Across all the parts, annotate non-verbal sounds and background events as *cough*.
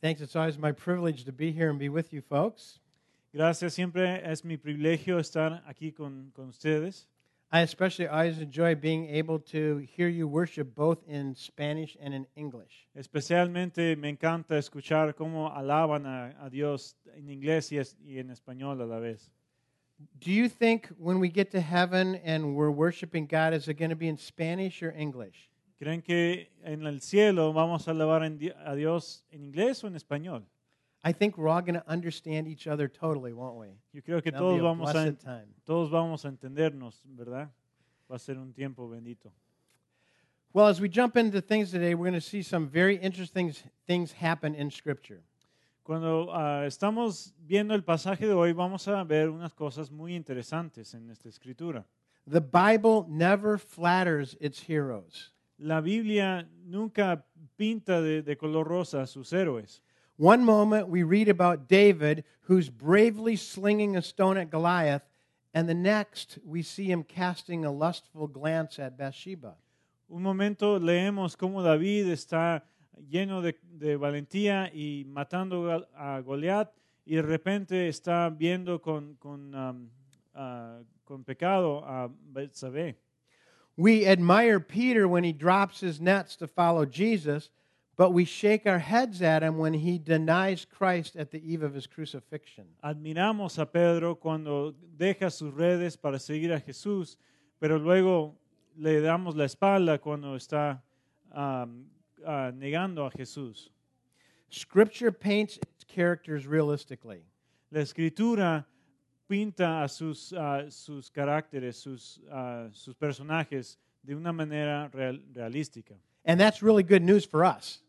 Thanks. It's always my privilege to be here and be with you folks. Gracias, siempre es mi privilegio estar aquí con, con ustedes. I especially always enjoy being able to hear you worship both in Spanish and in English. Especialmente me encanta escuchar cómo alaban a, a Dios en inglés y, es- y en español a la vez. Do you think when we get to heaven and we're worshiping God, is it going to be in Spanish or English? ¿Creen que en el cielo vamos a alabar a Dios en inglés o en español? I think we're all going to understand each other totally, won't we? Yo creo que That'll todos vamos, a, time. todos vamos a entendernos, ¿verdad? Va a ser un tiempo bendito. Well, as we jump into things today, we're going to see some very interesting things happen in Scripture. Cuando ah, estamos viendo el pasaje de hoy, vamos a ver unas cosas muy interesantes en esta escritura. The Bible never flatters its heroes. La Biblia nunca pinta de, de color rosa a sus héroes. One moment we read about David who's bravely slinging a stone at Goliath, and the next we see him casting a lustful glance at Bathsheba. Un momento leemos cómo David está lleno de, de valentía y matando a Goliat y de repente está viendo con, con, um, ah, con pecado a Betsabé. We admire Peter when he drops his nets to follow Jesus, but we shake our heads at him when he denies Christ at the eve of his crucifixion. Admiramos a Pedro cuando deja sus redes para seguir a Jesús, pero luego le damos la espalda cuando está um, ah, negando a Jesús. Scripture paints its characters realistically. La escritura pinta a sus, ah, sus caracteres, sus, ah, sus personajes de una manera real- realística. And that's really good news for us.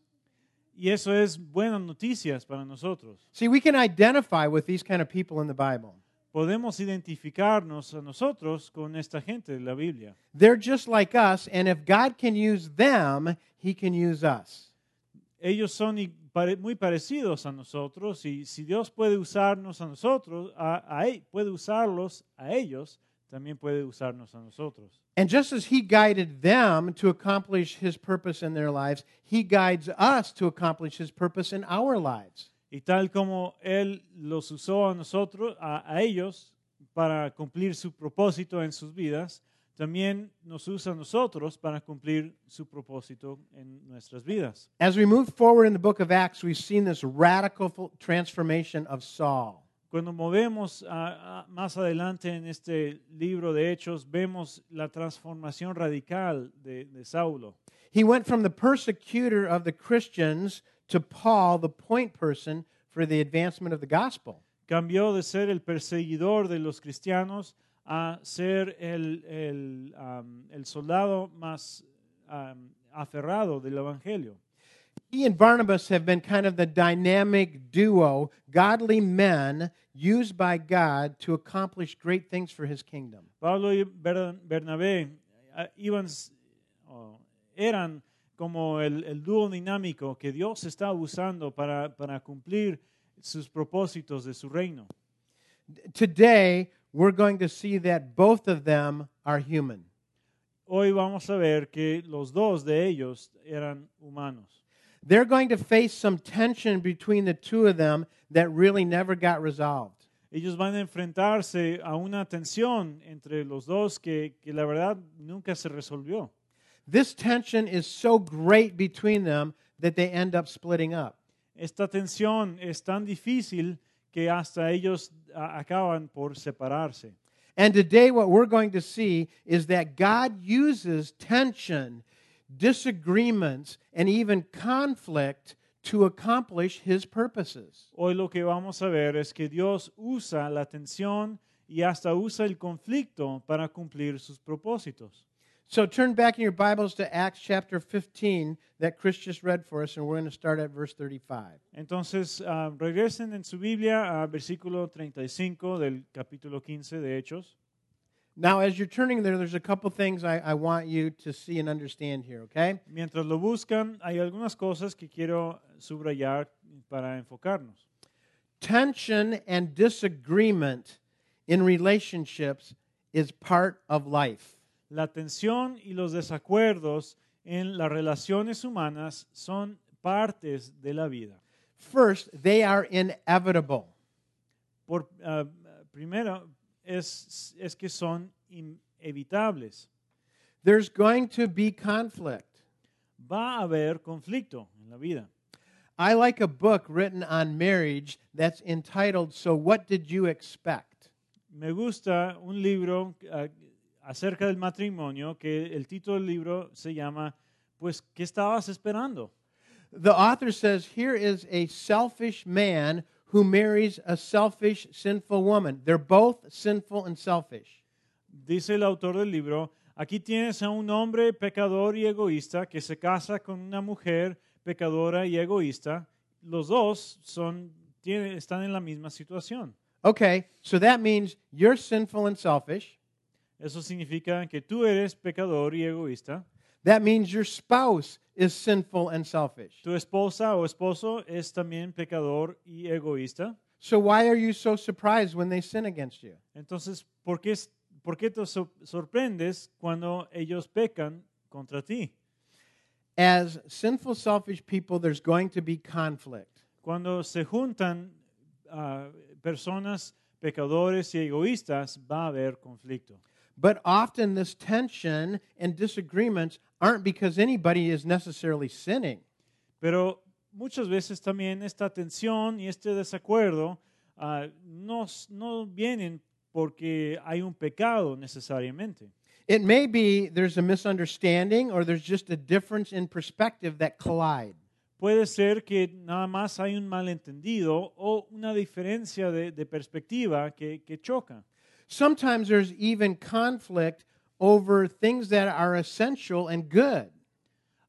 Y eso es buenas noticias para nosotros. See, we can identify with these kind of people in the Bible. Podemos identificarnos a nosotros con esta gente de la Biblia. They're just like us, and if God can use them, He can use us. Ellos son muy parecidos a nosotros y si Dios puede usarnos a nosotros, a, a e- puede usarlos a ellos, también puede usarnos a nosotros. And just as He guided them to accomplish His purpose in their lives, He guides us to accomplish His purpose in our lives. Y tal como Él los usó a nosotros, a, a ellos, para cumplir su propósito en sus vidas, también nos usa a nosotros para cumplir su propósito en nuestras vidas. As we move forward in the book of Acts, we've seen this radical transformation of Saul. Cuando movemos a- a- más adelante en este libro de Hechos, vemos la transformación radical de, de Saulo. He went from the persecutor of the Christians to Paul, the point person for the advancement of the gospel. Cambió de ser el perseguidor de los cristianos a ser el, el, um, el soldado más um, aferrado del Evangelio. He and Barnabas have been kind of the dynamic duo, godly men used by God to accomplish great things for his kingdom. Pablo y Ber- Bernabé eh, iban, s- o eran como el, el dúo dinámico que Dios está usando para, para cumplir sus propósitos de su reino. Today, we're going to see that both of them are human. Hoy vamos a ver que los dos de ellos eran humanos. They're going to face some tension between the two of them that really never got resolved. Ellos van a enfrentarse a una tensión entre los dos que, que la verdad nunca se resolvió. This tension is so great between them that they end up splitting up. Esta tensión es tan difícil que hasta ellos acaban por separarse. And today, what we're going to see is that God uses tension, disagreements, and even conflict to accomplish his purposes. Hoy lo que vamos a ver es que Dios usa la tensión y hasta usa el conflicto para cumplir sus propósitos. So turn back in your Bibles to Acts chapter 15 that Chris just read for us, and we're going to start at verse 35. Entonces, ah, regresen en su Biblia a versículo 35 del capítulo 15 de Hechos. Now, as you're turning there, there's a couple things I, I want you to see and understand here, okay? Mientras lo buscan, hay algunas cosas que quiero subrayar para enfocarnos. Tension and disagreement in relationships is part of life. La tensión y los desacuerdos en las relaciones humanas son partes de la vida. First, they are inevitable. Por, ah, primero, es, es que son inevitables. There's going to be conflict. Va a haber conflicto en la vida. I like a book written on marriage that's entitled So What Did You Expect? Me gusta un libro ah, acerca del matrimonio que el título del libro se llama Pues, ¿qué estabas esperando? The author says here is a selfish man who marries a selfish, sinful woman. They're both sinful and selfish. Dice el autor del libro, aquí tienes a un hombre pecador y egoísta que se casa con una mujer pecadora y egoísta. Los dos son, tienen, están en la misma situación. Okay, so that means you're sinful and selfish. Eso significa que tú eres pecador y egoísta. That means your spouse is sinful and selfish. Tu esposa o esposo es también pecador y egoísta. So why are you so surprised when they sin against you? Entonces, ¿por qué, por qué te sor- sorprendes cuando ellos pecan contra ti? As sinful, selfish people, there's going to be conflict. Cuando se juntan ah, personas pecadores y egoístas, va a haber conflicto. But often this tension and disagreements aren't because anybody is necessarily sinning. Pero muchas veces también esta tensión y este desacuerdo ah, no, no vienen porque hay un pecado necesariamente. It may be there's a misunderstanding or there's just a difference in perspective that collide. Puede ser que nada más hay un malentendido o una diferencia de, de perspectiva que, que choca. Sometimes there's even conflict over things that are essential and good.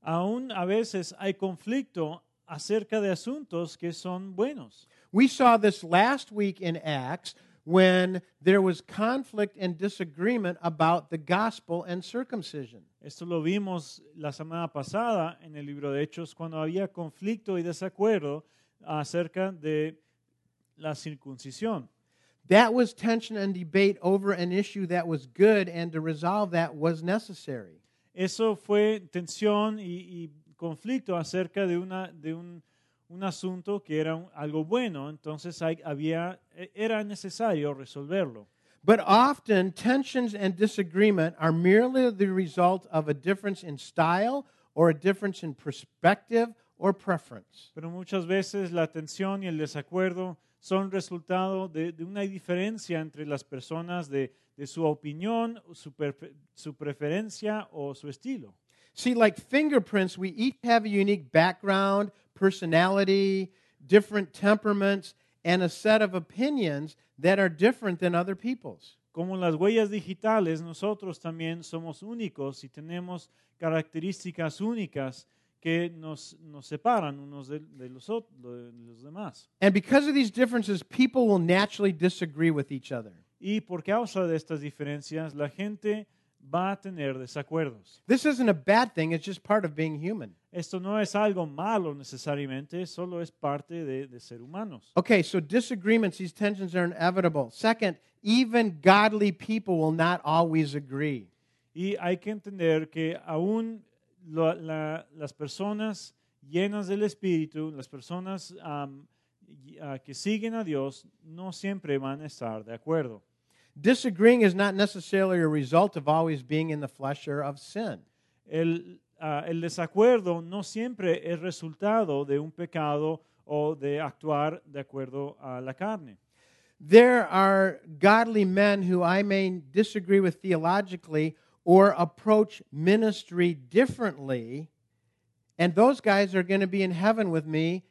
Aún a veces hay conflicto acerca de asuntos que son buenos. We saw this last week in Acts when there was conflict and disagreement about the gospel and circumcision. Esto lo vimos la semana pasada en el libro de Hechos cuando había conflicto y desacuerdo acerca de la circuncisión. That was tension and debate over an issue that was good, and to resolve that was necessary. Eso fue tensión y, y conflicto acerca de, una, de un, un asunto que era un- algo bueno, entonces hay- había, era necesario resolverlo. But often, tensions and disagreement are merely the result of a difference in style or a difference in perspective or preference. Pero muchas veces la tensión y el desacuerdo son resultado de, de una diferencia entre las personas de, de su opinión, su, su preferencia o su estilo. See, like fingerprints, we each have a unique background, personality, different temperaments, and a set of opinions that are different than other people's. Como las huellas digitales, nosotros también somos únicos y tenemos características únicas que nos, nos separan unos de, de los, de los demás. And because of these differences, people will naturally disagree with each other. Y por causa de estas diferencias, la gente va a tener desacuerdos. This isn't a bad thing, it's just part of being human. Esto no es algo malo necesariamente, solo es parte de, de ser humanos. Okay, so disagreements, these tensions are inevitable. Second, even godly people will not always agree. Y hay que entender que aún la- las personas llenas del Espíritu, las personas y- ah, que siguen a Dios, no siempre van a estar de acuerdo. Disagreeing is not necessarily a result of always being in the flesh or of sin. El, ah, el desacuerdo no siempre es resultado de un pecado o de actuar de acuerdo a la carne. There are godly men who I may disagree with theologically or approach ministry differently, and those guys are going to be in heaven with me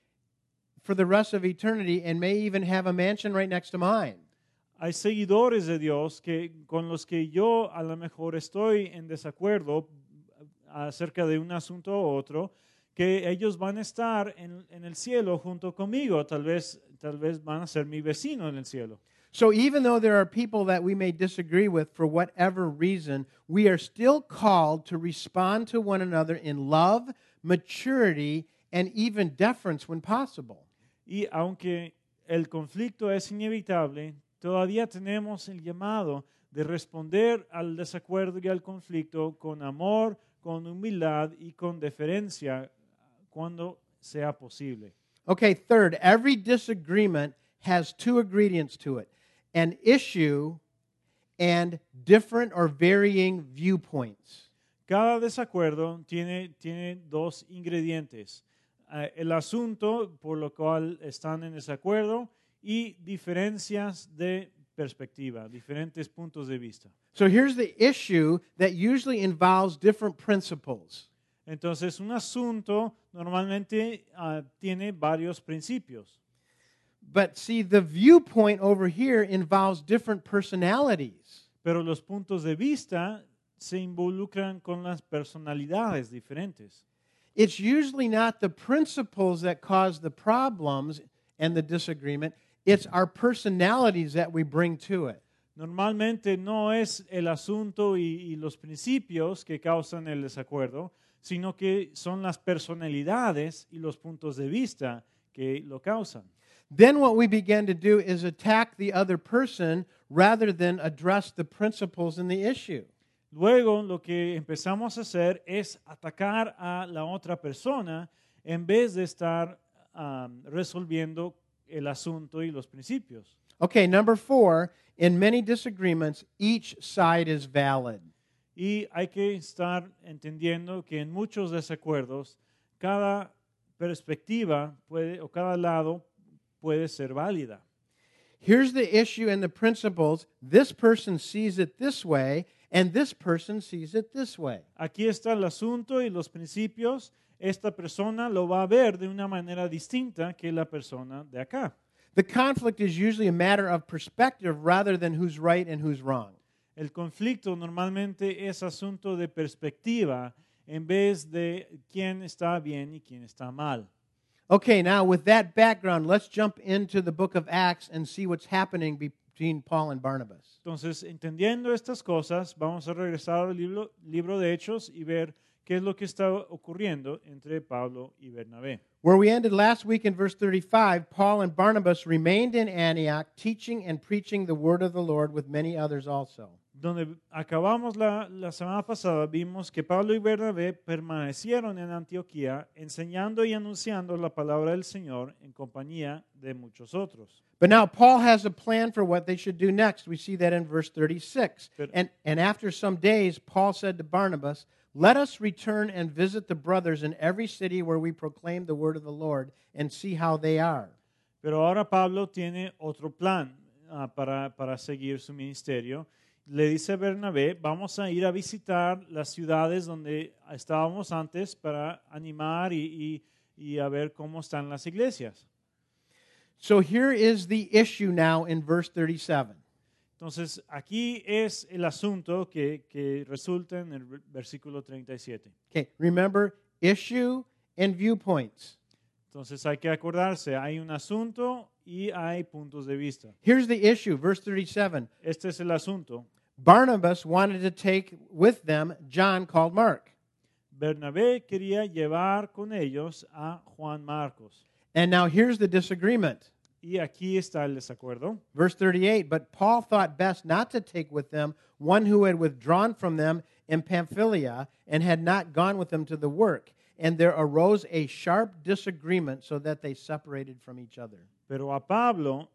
for the rest of eternity and may even have a mansion right next to mine. Hay seguidores de Dios que, con los que yo a lo mejor estoy en desacuerdo acerca de un asunto u otro, que ellos van a estar en, en el cielo junto conmigo, tal vez, tal vez van a ser mi vecino en el cielo. So even though there are people that we may disagree with for whatever reason, we are still called to respond to one another in love, maturity, and even deference when possible. Y aunque el conflicto es inevitable, todavía tenemos el llamado de responder al desacuerdo y al conflicto con amor, con humildad y con deferencia cuando sea posible. Okay, third, every disagreement has two ingredients to it an issue and different or varying viewpoints. Cada desacuerdo tiene, tiene dos ingredientes. Eh, el asunto por lo cual están en desacuerdo y diferencias de perspectiva, diferentes puntos de vista. So here's the issue that usually involves different principles. Entonces, un asunto normalmente ah, tiene varios principios. But see, the viewpoint over here involves different personalities. Pero los puntos de vista se involucran con las personalidades diferentes. It's usually not the principles that cause the problems and the disagreement, it's our personalities that we bring to it. Normalmente no es el asunto y, y los principios que causan el desacuerdo, sino que son las personalidades y los puntos de vista que lo causan. Then what we begin to do is attack the other person rather than address the principles in the issue. Luego lo que empezamos a hacer es atacar a la otra persona en vez de estar um, resolviendo el asunto y los principios. Okay, number four, in many disagreements, each side is valid. Y hay que estar entendiendo que en muchos desacuerdos cada perspectiva puede o cada lado puede ser válida. Here's the issue and the principles. This person sees it this way, and this person sees it this way. Aquí está el asunto y los principios. Esta persona lo va a ver de una manera distinta que la persona de acá. The conflict is usually a matter of perspective rather than who's right and who's wrong. El conflicto normalmente es asunto de perspectiva en vez de quién está bien y quién está mal. Okay, now with that background, let's jump into the book of Acts and see what's happening between Paul and Barnabas. Entonces, entendiendo estas cosas, vamos a regresar al libro, libro de Hechos y ver qué es lo que está ocurriendo entre Pablo y Bernabé. Where we ended last week in verse 35, Paul and Barnabas remained in Antioch, teaching and preaching the word of the Lord with many others also. Donde acabamos la, la semana pasada, vimos que Pablo y Bernabé permanecieron en Antioquía enseñando y anunciando la palabra del Señor en compañía de muchos otros. But now Paul has a plan for what they should do next. We see that in verse 36. Pero- And, and after some days, Paul said to Barnabas, Let us return and visit the brothers in every city where we proclaim the word of the Lord and see how they are. Pero ahora Pablo tiene otro plan ah, para, para seguir su ministerio. Le dice a Bernabé, vamos a ir a visitar las ciudades donde estábamos antes para animar y, y- y a ver cómo están las iglesias. So here is the issue now in verse 37. Entonces, aquí es el asunto que, que resulta en el ver- versículo 37. Okay, remember issue and viewpoints. Entonces, hay que acordarse, hay un asunto y hay puntos de vista. Here's the issue, verse 37. Este es el asunto. Barnabas wanted to take with them John called Mark. Bernabé quería llevar con ellos a Juan Marcos. And now here's the disagreement. Y aquí está el desacuerdo. Verse 38 But Paul thought best not to take with them one who had withdrawn from them in Pamphylia and had not gone with them to the work. And there arose a sharp disagreement so that they separated from each other. Pero a Pablo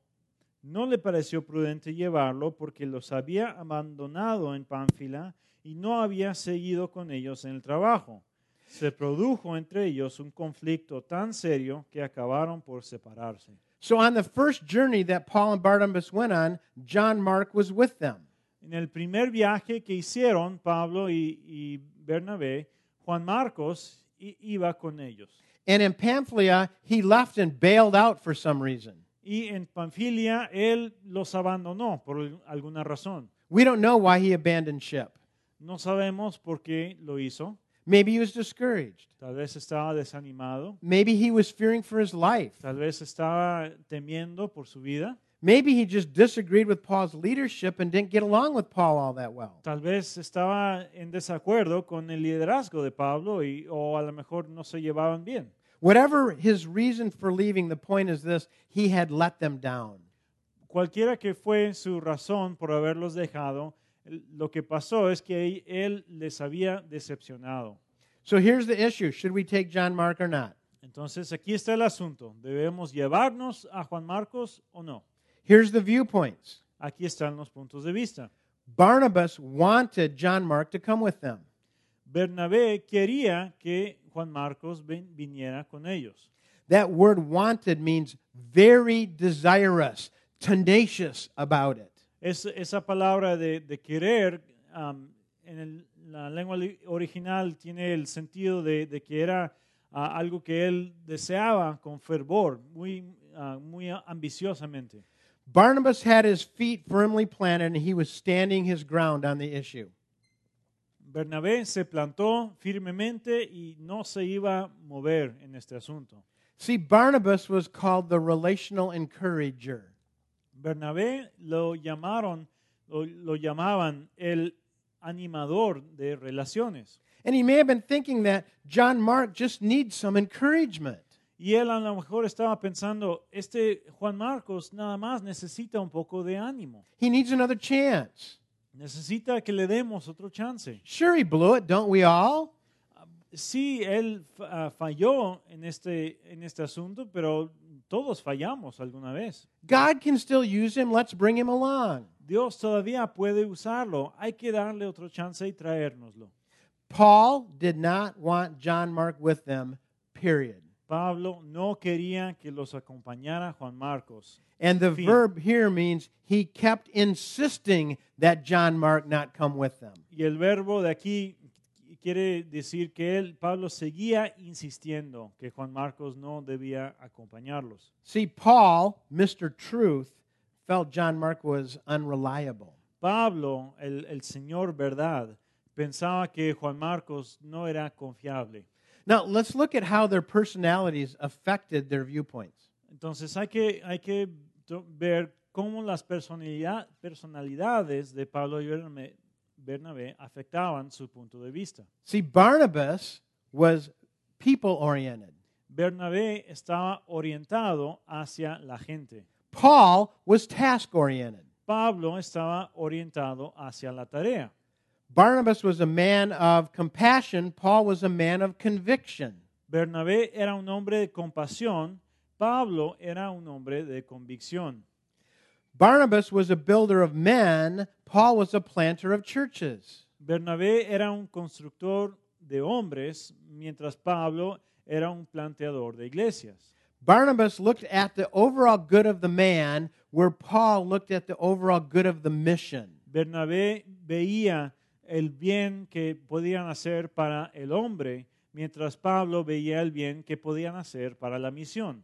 no le pareció prudente llevarlo porque los había abandonado en Pánfila y no había seguido con ellos en el trabajo. Se produjo entre ellos un conflicto tan serio que acabaron por separarse. So on the first journey that Paul and Barnabas went on, John Mark was with them. En el primer viaje que hicieron Pablo y, y Bernabé, Juan Marcos iba con ellos. And in Pamphylia, he left and bailed out for some reason. Y en Panfilia él los abandonó por alguna razón. We don't know why he abandoned ship. No sabemos por qué lo hizo. Maybe he was discouraged. Tal vez estaba desanimado. Maybe he was fearing for his life. Tal vez estaba temiendo por su vida. Maybe he just disagreed with Paul's leadership and didn't get along with Paul all that well. Tal vez estaba en desacuerdo con el liderazgo de Pablo y, o a lo mejor no se llevaban bien. Whatever his reason for leaving, the point is this he had let them down. Cualquiera que fue su razón por haberlos dejado, lo que pasó es que él les había decepcionado. So here's the issue should we take John Mark or not? Entonces aquí está el asunto. ¿Debemos llevarnos a Juan Marcos o no? Here's the viewpoints. Aquí están los puntos de vista. Barnabas wanted John Mark to come with them. Bernabé quería que Juan Marcos ven- viniera con ellos. That word wanted means very desirous, tenacious about it. Es- esa palabra de, de querer am, en el- la lengua li- original tiene el sentido de, de que era ah, algo que él deseaba con fervor, muy, ah, muy ambiciosamente. Barnabas had his feet firmly planted and he was standing his ground on the issue. Bernabé se plantó firmemente y no se iba a mover en este asunto. See, Barnabas was called the relational encourager. Bernabé lo llamaron, lo, lo llamaban el animador de relaciones. And he may have been thinking that John Mark just needs some encouragement. Y él a lo mejor estaba pensando, este Juan Marcos nada más necesita un poco de ánimo. He needs another chance. Necesita que le demos otro chance. Sure, he blew it, don't we all? Sí, él ah, falló en este, en este asunto, pero todos fallamos alguna vez. God can still use him. Let's bring him along. Dios todavía puede usarlo. Hay que darle otro chance y traérnoslo. Paul did not want John Mark with them, period. Pablo no quería que los acompañara Juan Marcos. And the Fin. verb here means he kept insisting that John Mark not come with them. Y el verbo de aquí quiere decir que él, Pablo, seguía insistiendo que Juan Marcos no debía acompañarlos. See, Paul, Mr. Truth, felt John Mark was unreliable. Pablo, el, el Señor verdad, pensaba que Juan Marcos no era confiable. Now, let's look at how their personalities affected their viewpoints. Entonces hay que, hay que ver cómo las personalidad- personalidades de Pablo y Bernabé afectaban su punto de vista. See, Barnabas was people oriented, Bernabé estaba orientado hacia la gente. Paul was task oriented. Pablo estaba orientado hacia la tarea. Barnabas was a man of compassion, Paul was a man of conviction. Bernabé era un hombre de compasión, Pablo era un hombre de convicción. Barnabas was a builder of men, Paul was a planter of churches. Bernabé era un constructor de hombres, mientras Pablo era un planteador de iglesias. Barnabas looked at the overall good of the man, where Paul looked at the overall good of the mission. Bernabé veía el bien que podían hacer para el hombre, mientras Pablo veía el bien que podían hacer para la misión.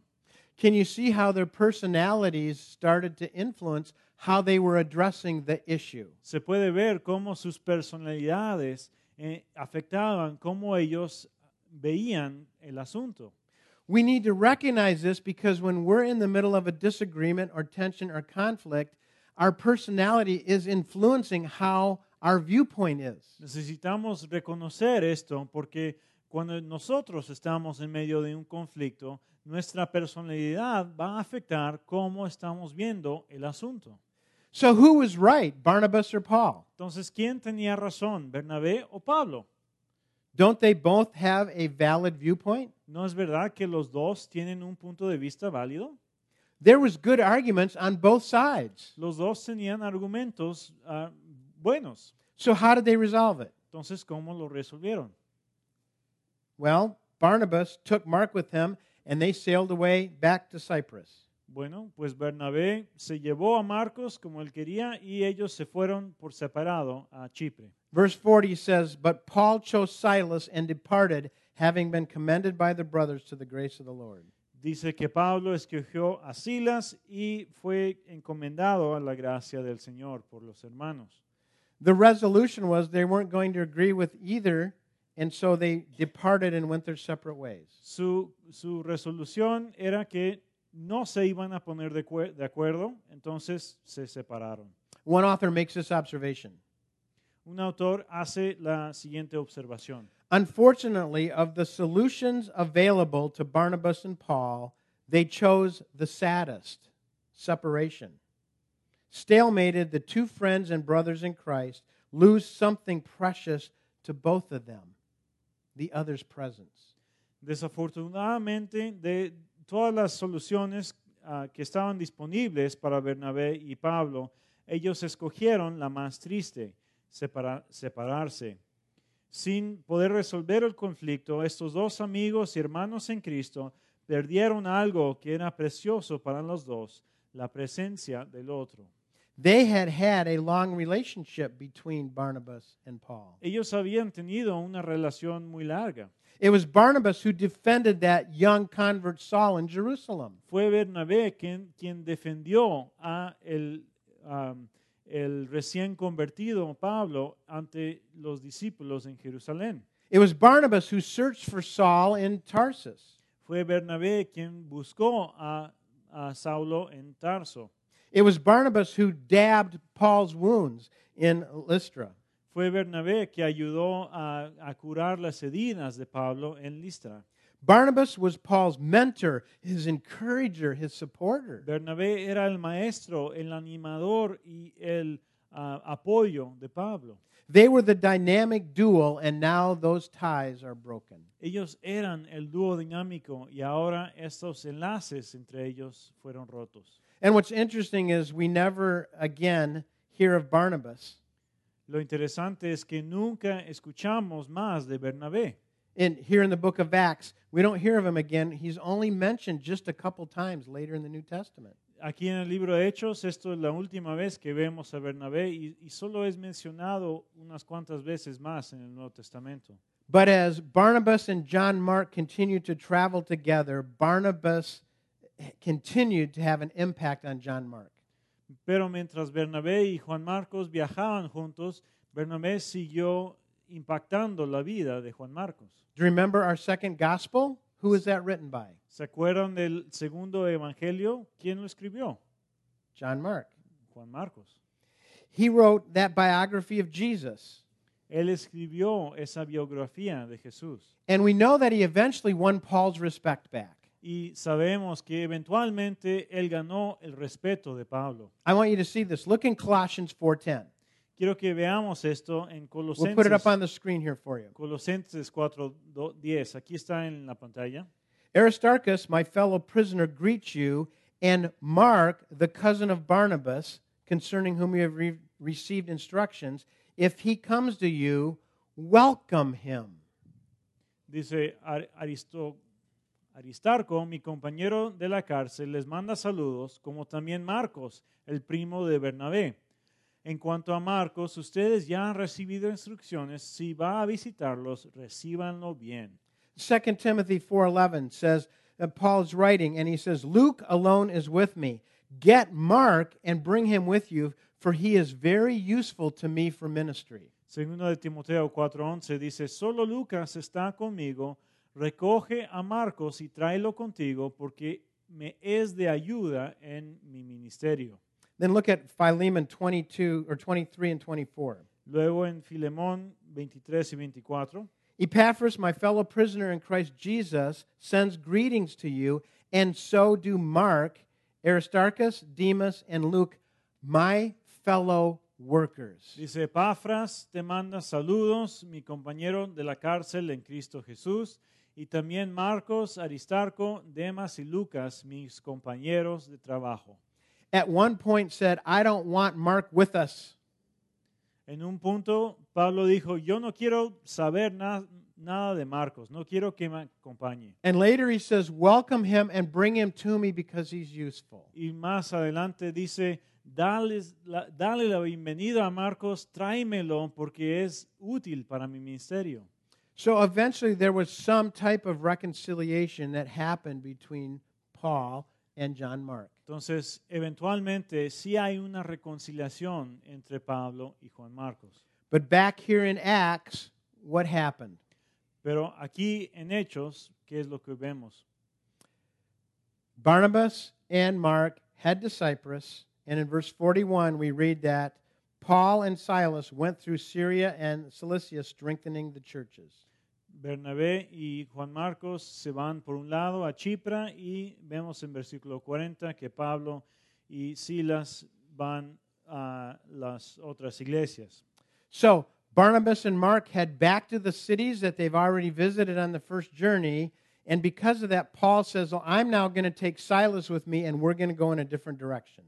Can you see how their personalities started to influence how they were addressing the issue? Se puede ver cómo sus personalidades eh, afectaban cómo ellos veían el asunto. We need to recognize this because when we're in the middle of a disagreement or tension or conflict, our personality is influencing how our viewpoint is. Necesitamos reconocer esto porque cuando nosotros estamos en medio de un conflicto, nuestra personalidad va a afectar cómo estamos viendo el asunto. So, who was right, Barnabas or Paul? Entonces, ¿quién tenía razón, Bernabé o Pablo? Don't they both have a valid viewpoint? ¿No es verdad que los dos tienen un punto de vista válido? There was good arguments on both sides. Los dos tenían argumentos ah, buenos. So, how did they resolve it? Entonces, ¿cómo lo resolvieron? Well, Barnabas took Mark with him and they sailed away back to Cyprus. Bueno, pues Bernabé se llevó a Marcos como él quería y ellos se fueron por separado a Chipre. Verse 40 says, But Paul chose Silas and departed, having been commended by the brothers to the grace of the Lord. Dice que Pablo escogió a Silas y fue encomendado a la gracia del Señor por los hermanos. The resolution was they weren't going to agree with either, and so they departed and went their separate ways. Su, su resolución era que no se iban a poner de, de acuerdo, entonces se separaron. One author makes this observation. Un autor hace la siguiente observación. Unfortunately, of the solutions available to Barnabas and Paul, they chose the saddest separation. Stalemated, the two friends and brothers in Christ lose something precious to both of them the other's presence. Desafortunadamente, de todas las soluciones ah, que estaban disponibles para Bernabé y Pablo, ellos escogieron la más triste, separa- separarse. Sin poder resolver el conflicto, estos dos amigos y hermanos en Cristo perdieron algo que era precioso para los dos, la presencia del otro. They had had a long relationship between Barnabas and Paul. Ellos habían tenido una relación muy larga. It was Barnabas who defended that young convert Saul in Jerusalem. Fue Bernabé quien, quien defendió a el, um, el recién convertido Pablo ante los discípulos en Jerusalén. It was Barnabas who searched for Saul in Tarsus. Fue Bernabé quien buscó a, a Saulo en Tarso. It was Barnabas who dabbed Paul's wounds in Lystra. Fue Bernabé que ayudó a, a curar las heridas de Pablo en Listra. Barnabas was Paul's mentor, his encourager, his supporter. Bernabé era el maestro, el animador y el ah, apoyo de Pablo. They were the dynamic duo, and now those ties are broken. Ellos eran el dúo dinámico y ahora estos enlaces entre ellos fueron rotos. And what's interesting is we never again hear of Barnabas. Lo interesante es que nunca escuchamos más de Bernabé. In, here in the book of Acts, we don't hear of him again. He's only mentioned just a couple times later in the New Testament. Aquí en el libro de Hechos, esto es la última vez que vemos a Bernabé y, y solo es mencionado unas cuantas veces más en el Nuevo Testamento. But as Barnabas and John Mark continued to travel together, Barnabas continued to have an impact on John Mark. Pero mientras Bernabé y Juan Marcos viajaban juntos, Bernabé siguió impactando la vida de Juan Marcos. Do you remember our second gospel? Who is that written by? ¿Se acuerdan del segundo evangelio? ¿Quién lo escribió? John Mark. Juan Marcos. He wrote that biography of Jesus. Él escribió esa biografía de Jesús. And we know that he eventually won Paul's respect back. Y sabemos que eventualmente él ganó el respeto de Pablo. I want you to see this. Look in Colossians 4:10. Quiero que veamos esto en We'll put it up on the screen here for you. Colosenses 4.10. Aquí está en la pantalla. Aristarchus, my fellow prisoner, greets you, and Mark, the cousin of Barnabas, concerning whom you have re- received instructions. If he comes to you, welcome him. Dice Ar- Aristo- Aristarco, mi compañero de la cárcel, les manda saludos, como también Marcos, el primo de Bernabé. En cuanto a Marcos, ustedes ya han recibido instrucciones. Si va a visitarlos, recíbanlo bien. 2 Timothy 4:11 says that Paul's writing and he says Luke alone is with me. Get Mark and bring him with you for he is very useful to me for ministry. Segundo de Timoteo 4:11 dice, solo Lucas está conmigo, recoge a Marcos y tráelo contigo porque me es de ayuda en mi ministerio. Then look at Philemon 22 or 23 and 24. Luego en Filemón 23 y 24, Epaphras, my fellow prisoner in Christ Jesus, sends greetings to you, and so do Mark, Aristarchus, Demas, and Luke, my fellow workers. dice, Epafras te manda saludos, mi compañero de la cárcel en Cristo Jesús, y también Marcos, Aristarco, Demas y Lucas, mis compañeros de trabajo. At one point said, I don't want Mark with us. En un punto, Pablo dijo, yo no quiero saber na- nada de Marcos, no quiero que me acompañe. And later he says, Welcome him and bring him to me because he's useful. Y más adelante dice, Dales la- dale la bienvenida a Marcos, tráemelo porque es útil para mi ministerio. So eventually there was some type of reconciliation that happened between Paul and John Mark. Entonces, eventualmente sí hay una reconciliación entre Pablo y Juan Marcos. But back here in Acts, what happened? Pero aquí en Hechos, ¿qué es lo que vemos? Barnabas and Mark head to Cyprus, and in verse 41 we read that Paul and Silas went through Syria and Cilicia strengthening the churches. Bernabé y Juan Marcos se van por un lado a Chipra y vemos en versículo 40 que Pablo y Silas van a las otras iglesias. So Barnabas and Mark head back to the cities that they've already visited on the first journey, And because of that, Paul says, well, I'm now going to take Silas with me and we're going to go in a different direction.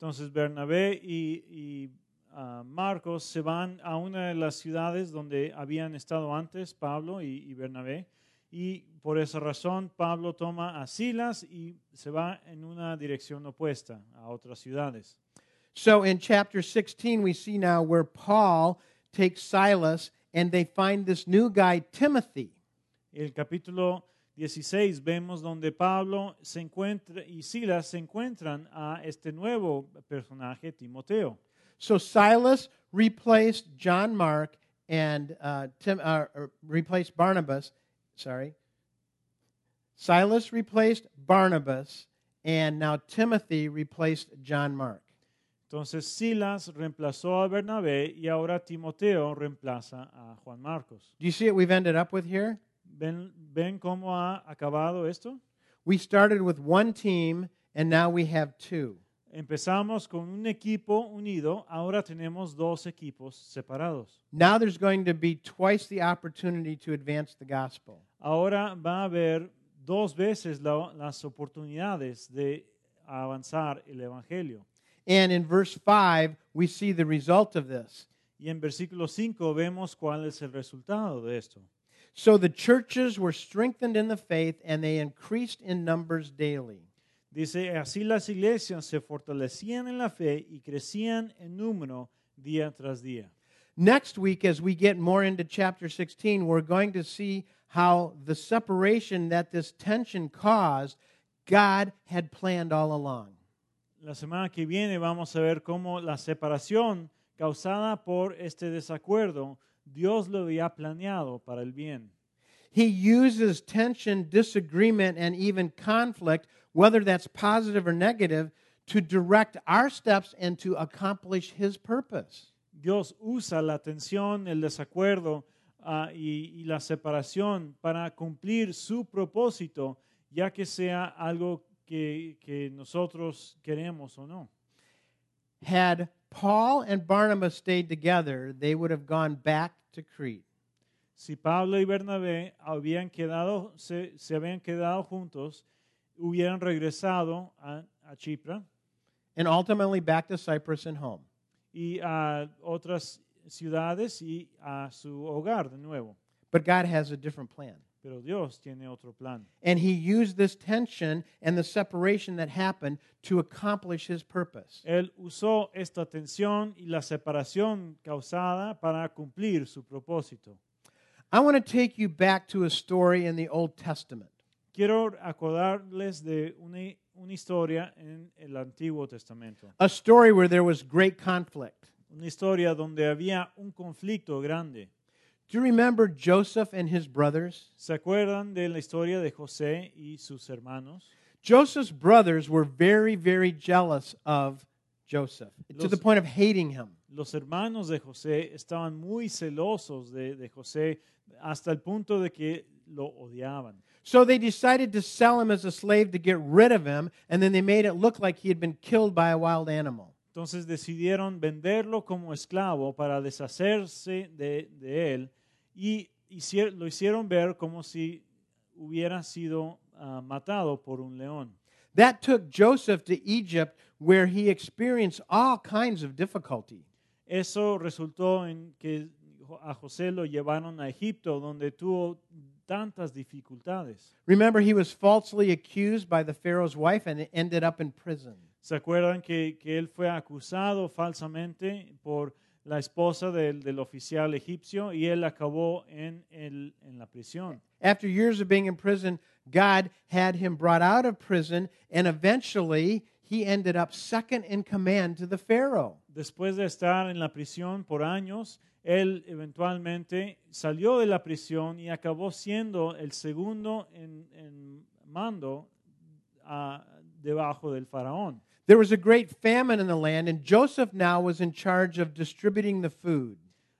Entonces Bernabé y, y, ah, Marcos se van a una de las ciudades donde habían estado antes Pablo y, y Bernabé. Y por esa razón Pablo toma a Silas y se va en una dirección opuesta a otras ciudades. So in chapter 16, we see now where Paul takes Silas and they find this new guy, Timothy. El capítulo 16 vemos donde Pablo se encuentra y Silas se encuentran a este nuevo personaje, Timoteo. So Silas replaced John Mark and uh, Tim, uh, replaced Barnabas. Sorry. Silas replaced Barnabas, and now Timothy replaced John Mark. Entonces Silas reemplazó a Bernabé y ahora Timoteo reemplaza a Juan Marcos. Do you see what we've ended up with here? ¿Ven, ¿Ven cómo ha acabado esto? We started with one team, and now we have two. Empezamos con un equipo unido, ahora tenemos dos equipos separados. Now there's going to be twice the opportunity to advance the gospel. Ahora va a haber dos veces la- las oportunidades de avanzar el Evangelio. And in verse 5, we see the result of this. Y en versículo 5 vemos cuál es el resultado de esto. So the churches were strengthened in the faith, and they increased in numbers daily. Dice, así las iglesias se fortalecían en la fe y crecían en número día tras día. Next week, as we get more into chapter 16, we're going to see how the separation that this tension caused, God had planned all along. La semana que viene vamos a ver cómo la separación causada por este desacuerdo, Dios lo había planeado para el bien. He uses tension, disagreement, and even conflict, whether that's positive or negative, to direct our steps and to accomplish His purpose. Dios usa la tensión, el desacuerdo ah, y, y la separación para cumplir su propósito, ya que sea algo que, que nosotros queremos o no. Had Paul and Barnabas stayed together, they would have gone back to Crete. Si Pablo y Bernabé habían quedado, se, se habían quedado juntos, hubieran regresado a, a Chipre and ultimately back to Cyprus and home. y a otras ciudades y a su hogar de nuevo. But God has a different plan. Pero Dios tiene otro plan. And He used this tension and the separation that happened to accomplish His purpose. Él usó esta tensión y la separación causada para cumplir su propósito. I want to take you back to a story in the Old Testament. Quiero acordarles de una, una historia en el Antiguo Testamento. A story where there was great conflict. Una historia donde había un conflicto grande. Do you remember Joseph and his brothers? ¿Se acuerdan de la historia de José y sus hermanos? Joseph's brothers were very, very jealous of Joseph to the point of hating him. Los hermanos de José estaban muy celosos de, de José hasta el punto de que lo odiaban. So they decided to sell him as a slave to get rid of him, and then they made it look like he had been killed by a wild animal. Entonces decidieron venderlo como esclavo para deshacerse de, de él y hicier- lo hicieron ver como si hubiera sido ah, matado por un león. That took Joseph to Egypt, where he experienced all kinds of difficulty. Eso resultó en que a José lo llevaron a Egipto, donde tuvo tantas dificultades. Remember, he was falsely accused by the Pharaoh's wife and ended up in prison. ¿Se acuerdan que, que él fue acusado falsamente por la esposa del, del oficial egipcio y él acabó en, el- en la prisión? After years of being in prison, God had him brought out of prison, and eventually he ended up second in command to the Pharaoh. Después de estar en la prisión por años, él eventualmente salió de la prisión y acabó siendo el segundo en, en mando debajo del faraón. There was a great famine in the land, and Joseph now was in charge of distributing the food.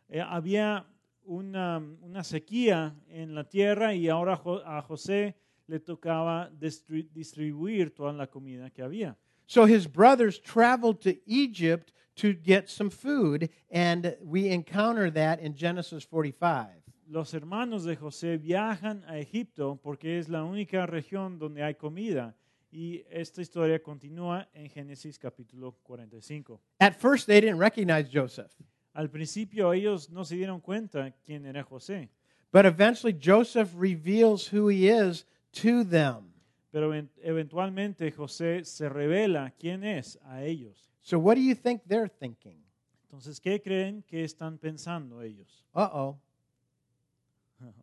Eh, había una, una sequía en la tierra y ahora a José le tocaba distri- distribuir toda la comida que había. So his brothers traveled to Egypt to get some food, and we encounter that in Genesis 45. los hermanos de José viajan a Egipto porque es la única región donde hay comida. Y esta historia continúa en Génesis capítulo 45. At first, they didn't recognize Joseph, Al principio ellos no se dieron cuenta quién era José, but eventually Joseph reveals who he is to them. Pero en- eventualmente José se revela quién es a ellos. So, what do you think they're thinking? Entonces, ¿qué creen que están pensando ellos? Uh *laughs* oh.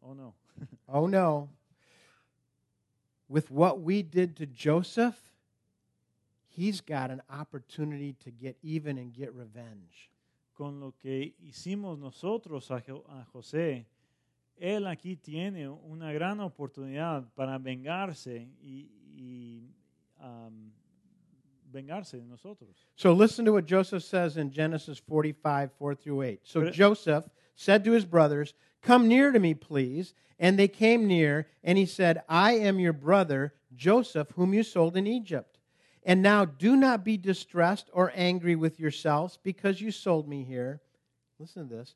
¿O no? *laughs* Oh no. With what we did to Joseph, he's got an opportunity to get even and get revenge. Con lo que hicimos nosotros a, a José, él aquí tiene una gran oportunidad para vengarse y, y, um, vengarse de nosotros. So listen to what Joseph says in Genesis 45, 4 through 8. So But- Joseph said to his brothers, Come near to me, please. And they came near, and he said, I am your brother, Joseph, whom you sold in Egypt. And now do not be distressed or angry with yourselves because you sold me here. Listen to this.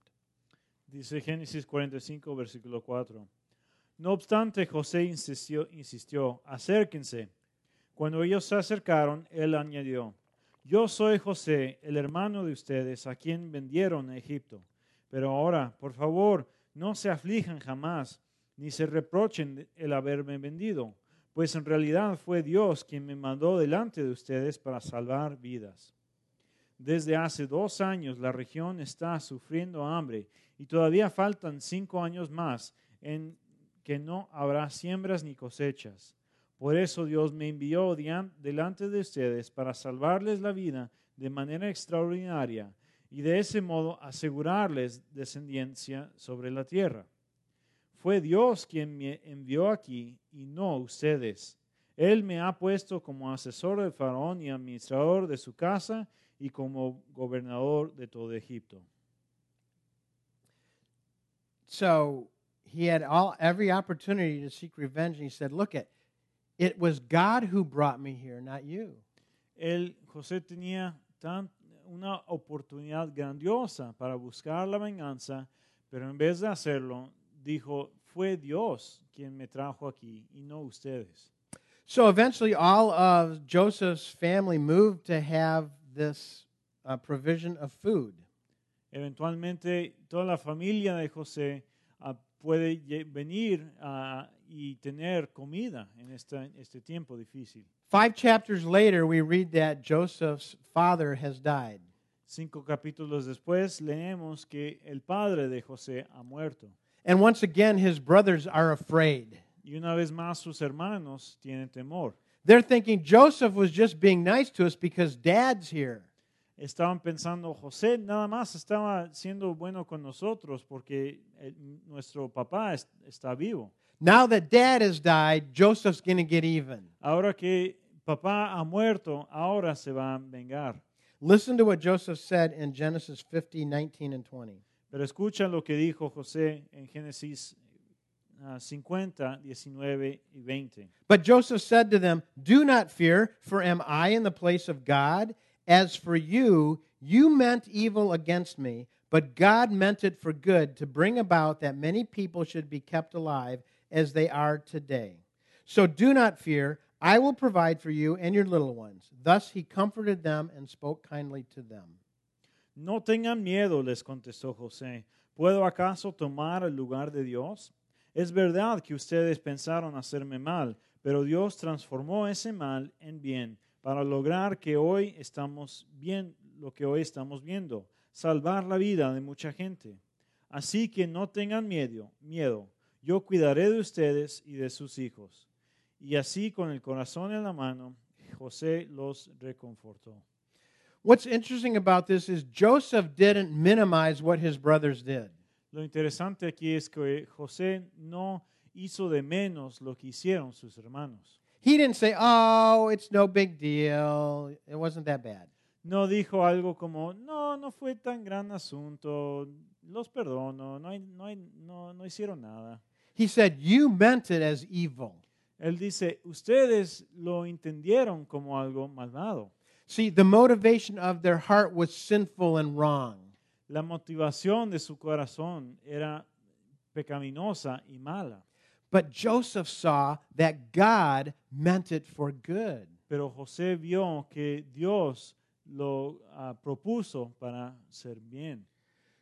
Dice Génesis 45, versículo 4. No obstante, José insistió, insistió, acérquense. Cuando ellos se acercaron, él añadió, yo soy José, el hermano de ustedes, a quien vendieron a Egipto. Pero ahora, por favor, no se aflijan jamás, ni se reprochen el haberme vendido, pues en realidad fue Dios quien me mandó delante de ustedes para salvar vidas. Desde hace dos años la región está sufriendo hambre y todavía faltan cinco años más en que no habrá siembras ni cosechas. Por eso Dios me envió delante de ustedes para salvarles la vida de manera extraordinaria y de ese modo asegurarles descendencia sobre la tierra. Fue Dios quien me envió aquí y no ustedes. Él me ha puesto como asesor de Faraón y administrador de su casa y como gobernador de todo Egipto. So he had all every opportunity to seek revenge, and he said, Look at, it was God who brought me here, not you. Él, José tenía tan, una oportunidad grandiosa para buscar la venganza, pero en vez de hacerlo, dijo, fue Dios quien me trajo aquí y no ustedes. So eventually, all of Joseph's family moved to have this uh, provision of food. Eventualmente, toda la familia de José ah, puede venir ah, y tener comida en esta- este tiempo difícil. Five chapters later, we read that Joseph's father has died. Cinco capítulos después leemos que el padre de José ha muerto. And once again, his brothers are afraid. Y una vez más sus hermanos tienen temor. They're thinking Joseph was just being nice to us because dad's here. Estaban pensando, José nada más estaba siendo bueno con nosotros porque eh, nuestro papá está vivo. Now that dad has died, Joseph's going to get even. Ahora que papá ha muerto, ahora se va a vengar. Listen to what Joseph said in Genesis 50, 19, and 20. Pero escucha lo que dijo José en Génesis ah, 50, 19 y 20. But Joseph said to them, Do not fear, for am I in the place of God? As for you, you meant evil against me, but God meant it for good to bring about that many people should be kept alive as they are today. So do not fear, I will provide for you and your little ones. Thus he comforted them and spoke kindly to them. No tengan miedo, les contestó José. ¿Puedo acaso tomar el lugar de Dios? Es verdad que ustedes pensaron hacerme mal, pero Dios transformó ese mal en bien para lograr que hoy estamos bien, lo que hoy estamos viendo, salvar la vida de mucha gente. Así que no tengan miedo, miedo. Yo cuidaré de ustedes y de sus hijos. Y así con el corazón en la mano, José los reconfortó. What's interesting about this is Joseph didn't minimize what his brothers did. Lo interesante aquí es que José no hizo de menos lo que hicieron sus hermanos. He didn't say, "Oh, it's no big deal. It wasn't that bad." No dijo algo como, no, no fue tan gran asunto, los perdono, no, hay- no, hay- no, no hicieron nada. He said, "You meant it as evil." Él dice, ustedes lo entendieron como algo malvado. See, the motivation of their heart was sinful and wrong. La motivación de su corazón era pecaminosa y mala. But Joseph saw that God meant it for good. Pero José vio que Dios lo ah, propuso para ser bien.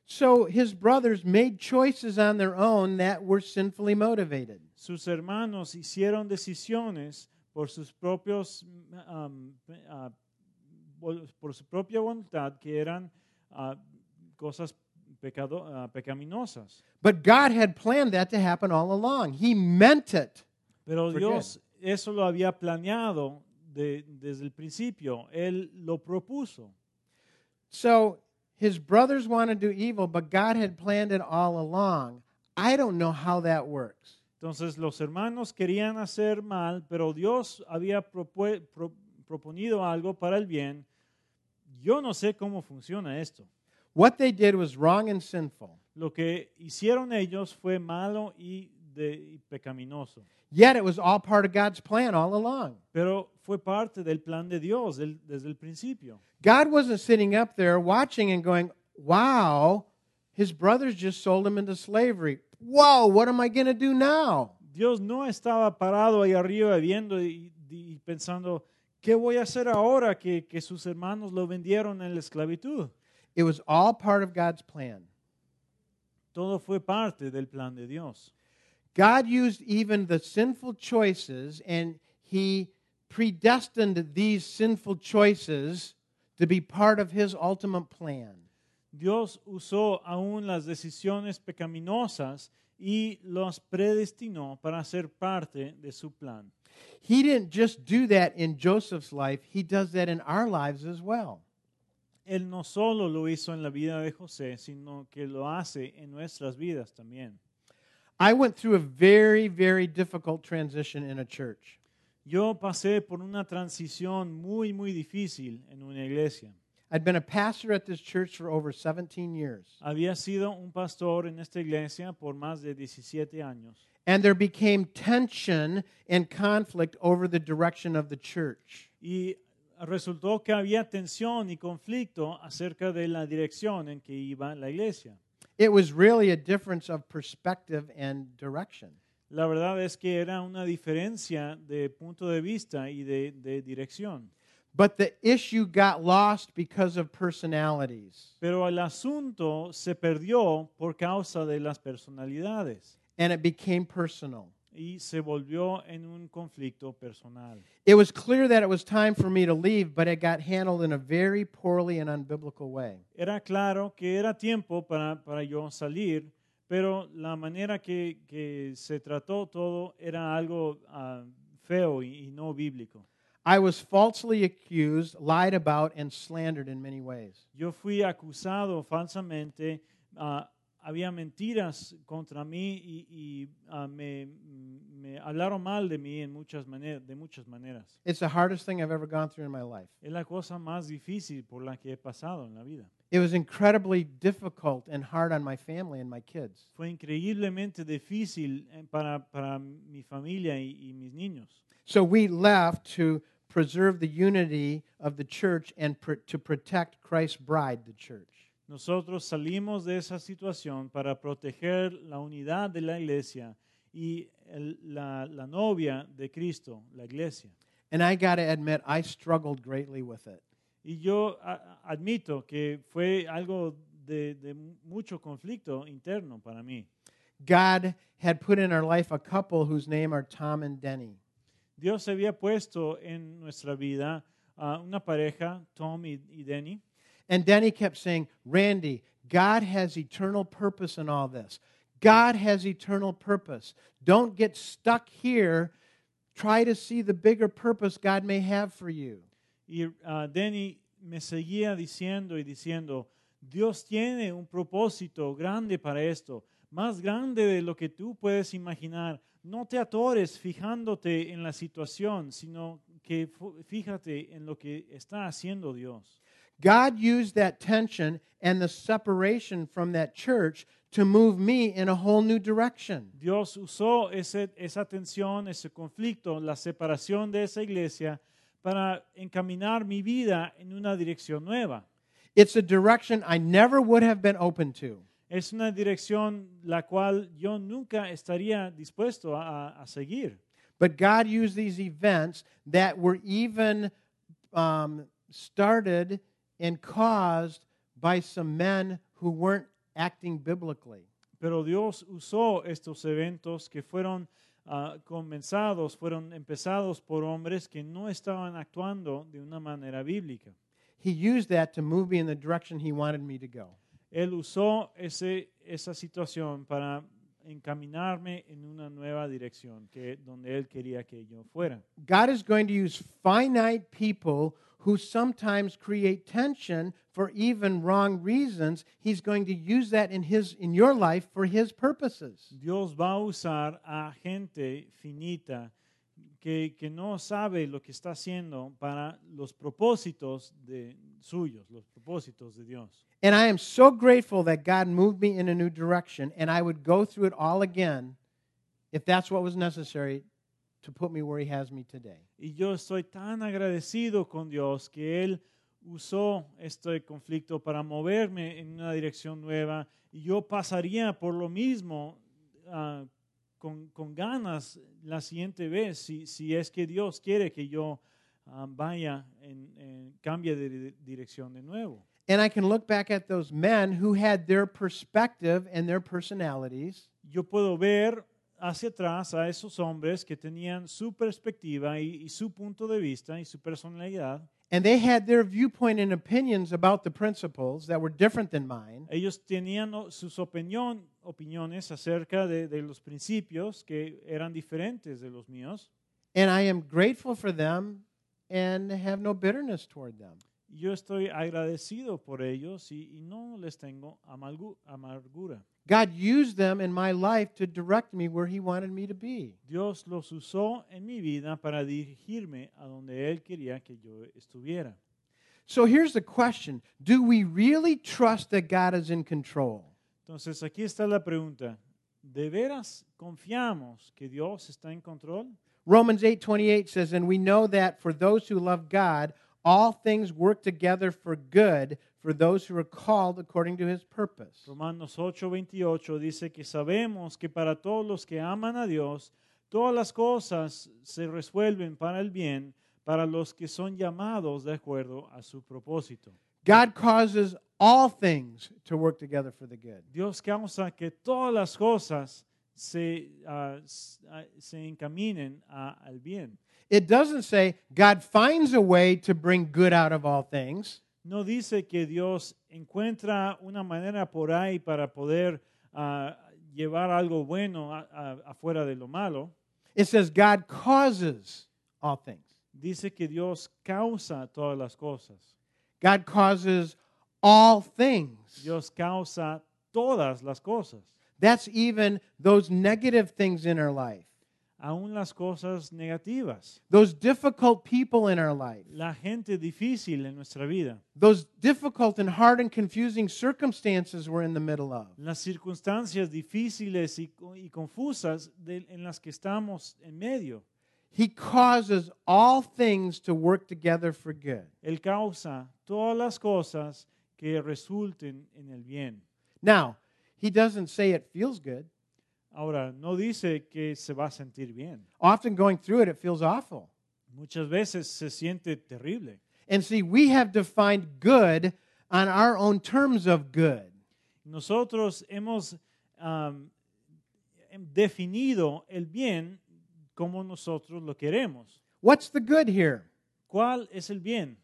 So his brothers made choices on their own that were sinfully motivated. Sus hermanos hicieron decisiones por sus propios um, vol- por su propia voluntad que eran ah, cosas pecado- ah, pecaminosas. But God had planned that to happen all along. He meant it. Pero Dios eso lo había planeado de- desde el principio. Él lo propuso. So his brothers want to do evil, but God had planned it all along. I don't know how that works. Entonces los hermanos querían hacer mal, pero Dios había propue- pro- proponido algo para el bien. Yo no sé cómo funciona esto. What they did was wrong and sinful. Lo que hicieron ellos fue malo y, de- y pecaminoso. Yet it was all part of God's plan all along. Pero fue parte del plan de Dios del- desde el principio. God wasn't sitting up there watching and going, wow, his brothers just sold him into slavery. Whoa, what am I going to do now? Dios no estaba parado ahí arriba viendo y, y pensando, ¿qué voy a hacer ahora que, que sus hermanos lo vendieron en la esclavitud? It was all part of God's plan. Todo fue parte del plan de Dios. God used even the sinful choices and he predestined these sinful choices to be part of his ultimate plan. Dios usó aún las decisiones pecaminosas y los predestinó para ser parte de su plan. He didn't just do that in Joseph's life, he does that in our lives as well. Él no solo lo hizo en la vida de José, sino que lo hace en nuestras vidas también. I went through a very, very difficult transition in a church. Yo pasé por una transición muy, muy difícil en una iglesia. I'd been a pastor at this church for over 17 years. Había sido un pastor en esta iglesia por más de 17 años. And there became tension and conflict over the direction of the church. Y resultó que había tensión y conflicto acerca de la dirección en que iba la iglesia. It was really a difference of perspective and direction. La verdad es que era una diferencia de punto de vista y de, de dirección. But the issue got lost because of personalities. Pero el asunto se perdió por causa de las personalidades and it became personal. Y se volvió en un conflicto personal. It was clear that it was time for me to leave, but it got handled in a very poorly and unbiblical way. Era claro que era tiempo para, para yo salir, pero la manera que, que se trató todo era algo ah, feo y, y no bíblico. I was falsely accused, lied about, and slandered in many ways. Yo fui acusado falsamente, ah, había mentiras contra mí y, y, ah, me, me hablaron mal de mí en muchas maneras, de muchas maneras. It's the hardest thing I've ever gone through in my life. Es la cosa más difícil por la que he pasado en la vida. It was incredibly difficult and hard on my family and my kids. Fue increíblemente difícil eh, para, para mi familia y, y mis niños. So we left to preserve the unity of the church and pr- to protect Christ's bride, the church. Nosotros salimos de esa situación para proteger la unidad de la iglesia y el- la, la novia de Cristo, la iglesia. And I got to admit, I struggled greatly with it. Y yo a- admito que fue algo de, de mucho conflicto interno para mí. God had put in our life a couple whose name are Tom and Denny. Dios había puesto en nuestra vida a una pareja, Tom y, y Denny, And Denny kept saying, Randy, God has eternal purpose in all this. God has eternal purpose. Don't get stuck here. Try to see the bigger purpose God may have for you. y ah, Denny me seguía diciendo y diciendo, Dios tiene un propósito grande para esto, más grande de lo que tú puedes imaginar. No te atores fijándote en la situación, sino que fíjate en lo que está haciendo Dios. God used that tension and the separation from that church to move me in a whole new direction. Dios usó ese- esa tensión, ese conflicto, la separación de esa iglesia para encaminar mi vida en una dirección nueva. It's a direction I never would have been open to. Es una dirección la cual yo nunca estaría dispuesto a, a seguir. But God used these events that were even um, started and caused by some men who weren't acting biblically. Pero Dios usó estos eventos que fueron ah, comenzados, fueron empezados por hombres que no estaban actuando de una manera bíblica. He used that to move me in the direction He wanted me to go. Él usó ese, esa situación para encaminarme en una nueva dirección, que donde él quería que yo fuera. God is going to use finite people who sometimes create tension for even wrong reasons. He's going to use that in his in your life for his purposes. Dios va a usar a gente finita que, que no sabe lo que está haciendo para los propósitos de suyos, los propósitos de Dios. And I am so grateful that God moved me in a new direction and I would go through it all again if that's what was necessary to put me where he has me today. Y yo estoy tan agradecido con Dios que Él usó este conflicto para moverme en una dirección nueva y yo pasaría por lo mismo ah, con, con ganas la siguiente vez si, si es que Dios quiere que yo ah, vaya en, en- cambie de di- dirección de nuevo. And I can look back at those men who had their perspective and their personalities Yo puedo ver hacia atrás a esos hombres que tenían su perspectiva y, y su punto de vista y su personalidad. And they had their viewpoint and opinions about the principles that were different than mine. Ellos tenían sus opinión, opiniones acerca de, de los principios que eran diferentes de los míos. And I am grateful for them and have no bitterness toward them. Yo estoy agradecido por ellos y, y no les tengo amargu- amargura. God used them in my life to direct me where He wanted me to be. Dios los usó en mi vida para dirigirme a donde Él quería que yo estuviera. So here's the question Do we really trust that God is in control? Entonces aquí está la pregunta. ¿De veras confiamos que Dios está en control? Romans 8:28 says and we know that for those who love God all things work together for good for those who are called according to his purpose. Romanos 8:28 dice que sabemos que para todos los que aman a Dios, todas las cosas se resuelven para el bien, para los que son llamados de acuerdo a su propósito. God causes all things to work together for the good. Dios causa que todas las cosas se, ah, se encaminen a- al bien. It doesn't say God finds a way to bring good out of all things. No dice que Dios encuentra una manera por ahí para poder ah, llevar algo bueno a- a- afuera de lo malo. It says God causes all things. Dice que Dios causa todas las cosas. God causes all things. Dios causa todas las cosas, That's even those negative things in our life, aún las cosas negativas. those difficult people in our life, La gente difícil en nuestra vida, those difficult and hard and confusing circumstances we're in the middle of. las circunstancias difíciles y, y confusas de- en las que estamos en medio. He causes all things to work together for good. Él causa todas las cosas que resulten en el bien. Now, he doesn't say it feels good. Ahora, no dice que se va a sentir bien. Often going through it, it feels awful. Muchas veces se siente terrible. And see, we have defined good on our own terms of good. Nosotros hemos um, hem definido el bien como nosotros lo queremos. What's the good here? ¿Cuál es el bien?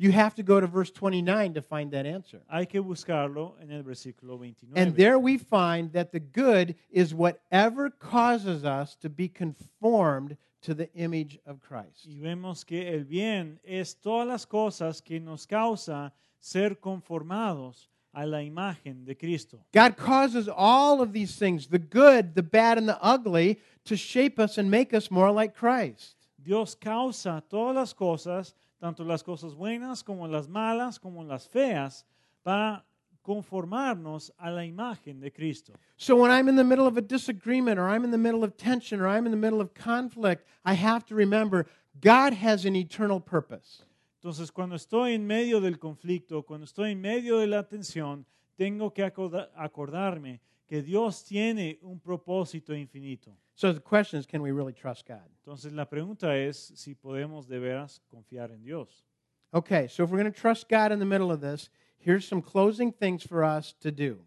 You have to go to verse 29 to find that answer. Hay que buscarlo en el versículo 29. And there we find that the good is whatever causes us to be conformed to the image of Christ. y vemos que el bien es todas las cosas que nos causa ser conformados a la imagen de Cristo. God causes all of these things, the good, the bad, and the ugly, to shape us and make us more like Christ. Dios causa todas las cosas, tanto las cosas buenas como las malas, como las feas, para conformarnos a la imagen de Cristo. So when I'm in the middle of a disagreement, or I'm in the middle of tension, or I'm in the middle of conflict, I have to remember God has an eternal purpose. Entonces, cuando estoy en medio del conflicto, cuando estoy en medio de la tensión, tengo que acorda- acordarme que Dios tiene un propósito infinito. So the question is can we really trust God? Entonces, la pregunta es si podemos de veras confiar en Dios. Okay, so if we're going to trust God in the middle of this, here's some closing things for us to do.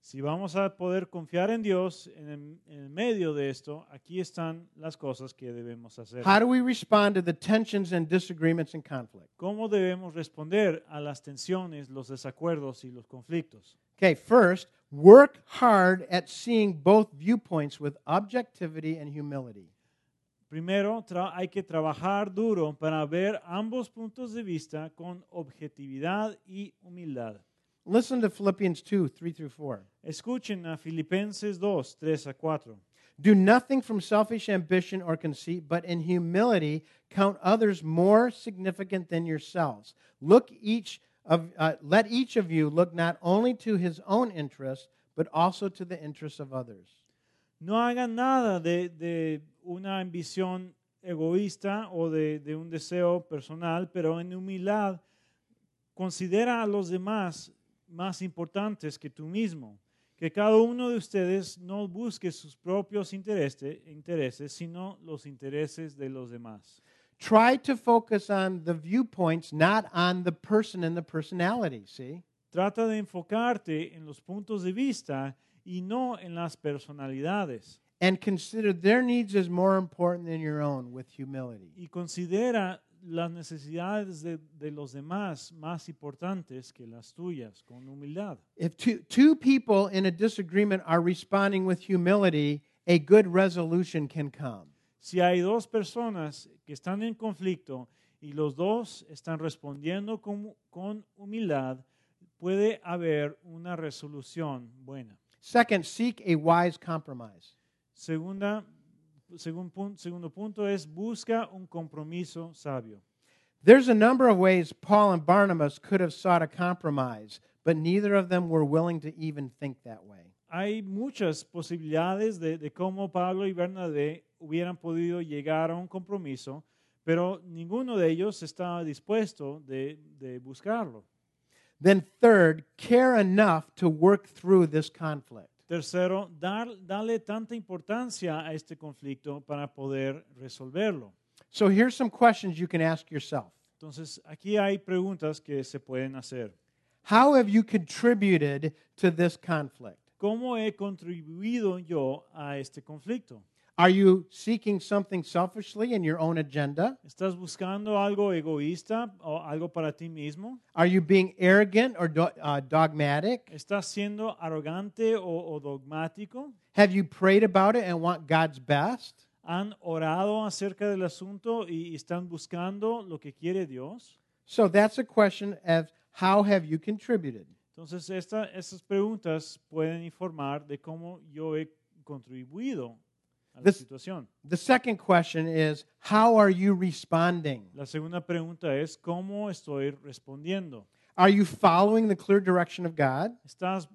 Si vamos a poder confiar en Dios en el, en el medio de esto, aquí están las cosas que debemos hacer. How do we respond to the tensions and disagreements and conflict? ¿Cómo debemos responder a las tensiones, los desacuerdos y los conflictos? Okay, first, work hard at seeing both viewpoints with objectivity and humility. Primero, hay que trabajar duro para ver ambos puntos de vista con objetividad y humildad. Listen to Philippians 2 3 through 4. Escuchen a Filipenses 2, 3 a 4. Do nothing from selfish ambition or conceit, but in humility count others more significant than yourselves. Look each uh, let each of you look not only to his own interests, but also to the interests of others. No hagan nada de, una ambición egoísta o de, un deseo personal, pero en humildad considera a los demás más importantes que tú mismo. Que cada uno de ustedes no busque sus propios interese- intereses, sino los intereses de los demás. Try to focus on the viewpoints, not on the person and the personality, see? Trata de enfocarte en los puntos de vista y no en las personalidades. And consider their needs as more important than your own with humility. y considera las necesidades de, de los demás más importantes que las tuyas, con humildad. If two, two people in a disagreement are responding with humility, a good resolution can come. Si hay dos personas que están en conflicto y los dos están respondiendo con, con humildad, puede haber una resolución buena. Second, seek a wise compromise. Segunda, segun pun- segundo punto es busca un compromiso sabio. There's a number of ways Paul and Barnabas could have sought a compromise, but neither of them were willing to even think that way. Hay muchas posibilidades de, de cómo Pablo y Bernabé hubieran podido llegar a un compromiso, pero ninguno de ellos estaba dispuesto de, de buscarlo. Then, third, care enough to work through this conflict. Tercero, dar, darle tanta importancia a este conflicto para poder resolverlo. So, here's some questions you can ask yourself Entonces, aquí hay preguntas que se pueden hacer. How have you contributed to this conflict? ¿Cómo he contribuido yo a este conflicto? Are you seeking something selfishly in your own agenda? ¿Estás buscando algo egoísta o algo para ti mismo? Are you being arrogant or do- uh, dogmatic? ¿Estás siendo arrogante o, o dogmático? Have you prayed about it and want God's best? ¿Han orado acerca del asunto y están buscando lo que quiere Dios? So that's a question of how have you contributed? Entonces, esta, estas preguntas pueden informar de cómo yo he contribuido a la situación. The second question is how are you responding? La segunda pregunta es, ¿cómo estoy respondiendo? Are you following the clear direction of God? ¿Estás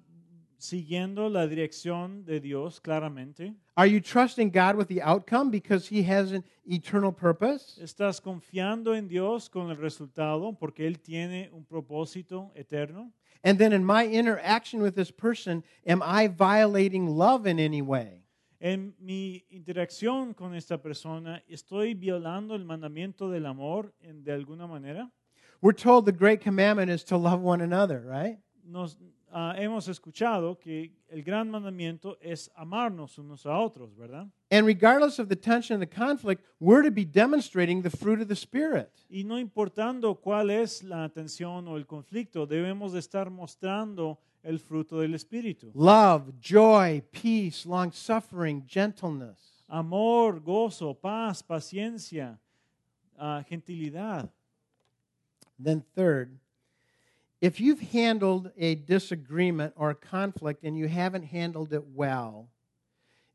siguiendo la dirección de Dios claramente? Are you trusting God with the outcome because He has an eternal purpose? ¿Estás confiando en Dios con el resultado porque Él tiene un propósito eterno? And then in my interaction with this person, am I violating love in any way? En mi interacción con esta persona, ¿estoy violando el mandamiento del amor en- de alguna manera? We're told the great commandment is to love one another, right? Nos ah, hemos escuchado que el gran mandamiento es amarnos unos a otros, ¿verdad? And regardless of the tension and the conflict, we're to be demonstrating the fruit of the Spirit. Y no importando cuál es la tensión o el conflicto, debemos de estar mostrando el fruto del Espíritu. Love, joy, peace, long suffering, gentleness. Amor, gozo, paz, paciencia, ah, gentilidad. Then, third, If you've handled a disagreement or a conflict and you haven't handled it well,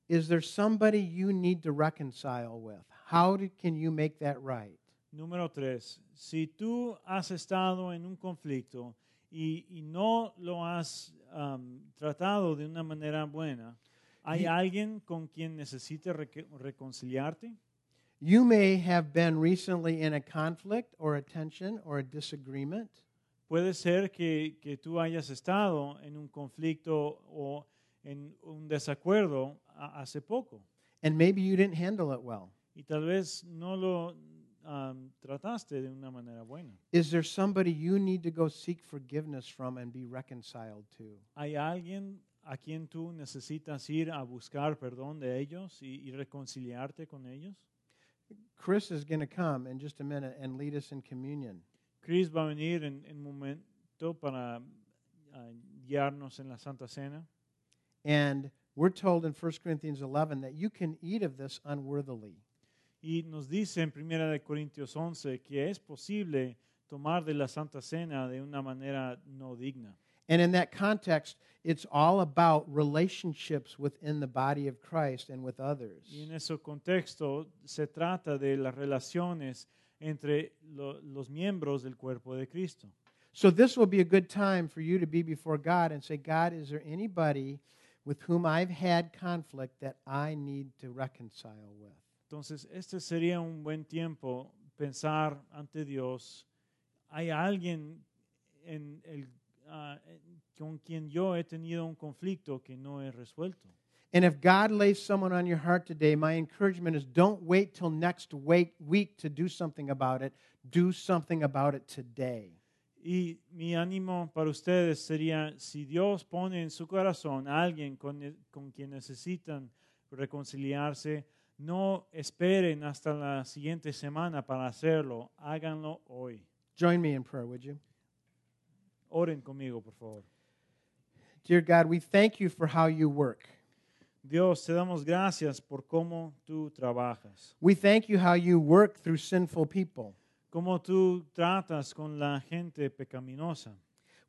is there somebody you need to reconcile with? How do, can you make that right? Número tres, si tú has estado en un conflicto y, y no lo has um, tratado de una manera buena, ¿hay alguien con quien necesites reconciliarte? You may have been recently in a conflict or a tension or a disagreement. Puede ser que, que tú hayas estado en un conflicto o en un desacuerdo a- hace poco and maybe you didn't handle it well. y tal vez no lo um, trataste de una manera buena. Is there somebody you need to go seek forgiveness from and be reconciled to? ¿Hay alguien a quien tú necesitas ir a buscar perdón de ellos y, y reconciliarte con ellos? Chris is going to come in just a minute and lead us in communion. Chris va a venir en un momento para ah, guiarnos en la Santa Cena. And we're told in 1 Corinthians 11 that you can eat of this unworthily. Y nos dice en 1 Corintios 11 que es posible tomar de la Santa Cena de una manera no digna. And in that context, it's all about relationships within the body of Christ and with others. Y en ese contexto se trata de las relaciones entre lo- los miembros del cuerpo de Cristo. So this will be a good time for you to be before God and say, God, is there anybody with whom I've had conflict that I need to reconcile with? Entonces, este sería un buen tiempo pensar ante Dios. ¿Hay alguien en el, en- con quien yo he tenido un conflicto que no he resuelto? And if God lays someone on your heart today, my encouragement is don't wait till next week, week to do something about it. Do something about it today. Y mi ánimo para ustedes sería, si Dios pone en su corazón a alguien con, con quien necesitan reconciliarse, no esperen hasta la siguiente semana para hacerlo, háganlo hoy. Join me in prayer, would you? Oren conmigo, por favor. Dear God, we thank you for how you work. Dios, te damos gracias por cómo tú trabajas, We thank you how you work through sinful people. cómo tú tratas con la gente pecaminosa.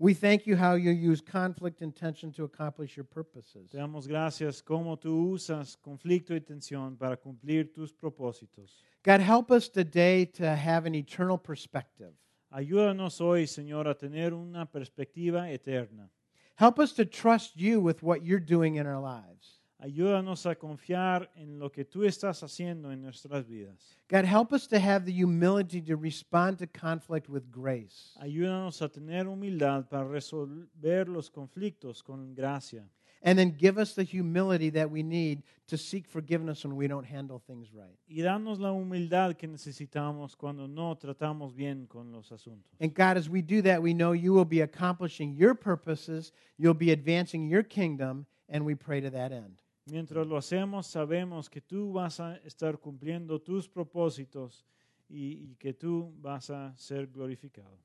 We thank you how you use conflict and tension to accomplish your purposes. Te damos gracias cómo tú usas conflicto y tensión para cumplir tus propósitos. God, help us today to have an eternal perspective. Ayúdanos hoy, Señor, a tener una perspectiva eterna. Help us to trust you with what you're doing in our lives. Ayúdanos a confiar en lo que tú estás haciendo en nuestras vidas. God, help us to have the humility to respond to conflict with grace. Ayúdanos a tener humildad para resolver los conflictos con gracia. And then give us the humility that we need to seek forgiveness when we don't handle things right. Y danos la humildad que necesitamos cuando no tratamos bien con los asuntos. And God, as we do that, we know you will be accomplishing your purposes, you'll be advancing your kingdom, and we pray to that end. Mientras lo hacemos, sabemos que tú vas a estar cumpliendo tus propósitos y, que tú vas a ser glorificado.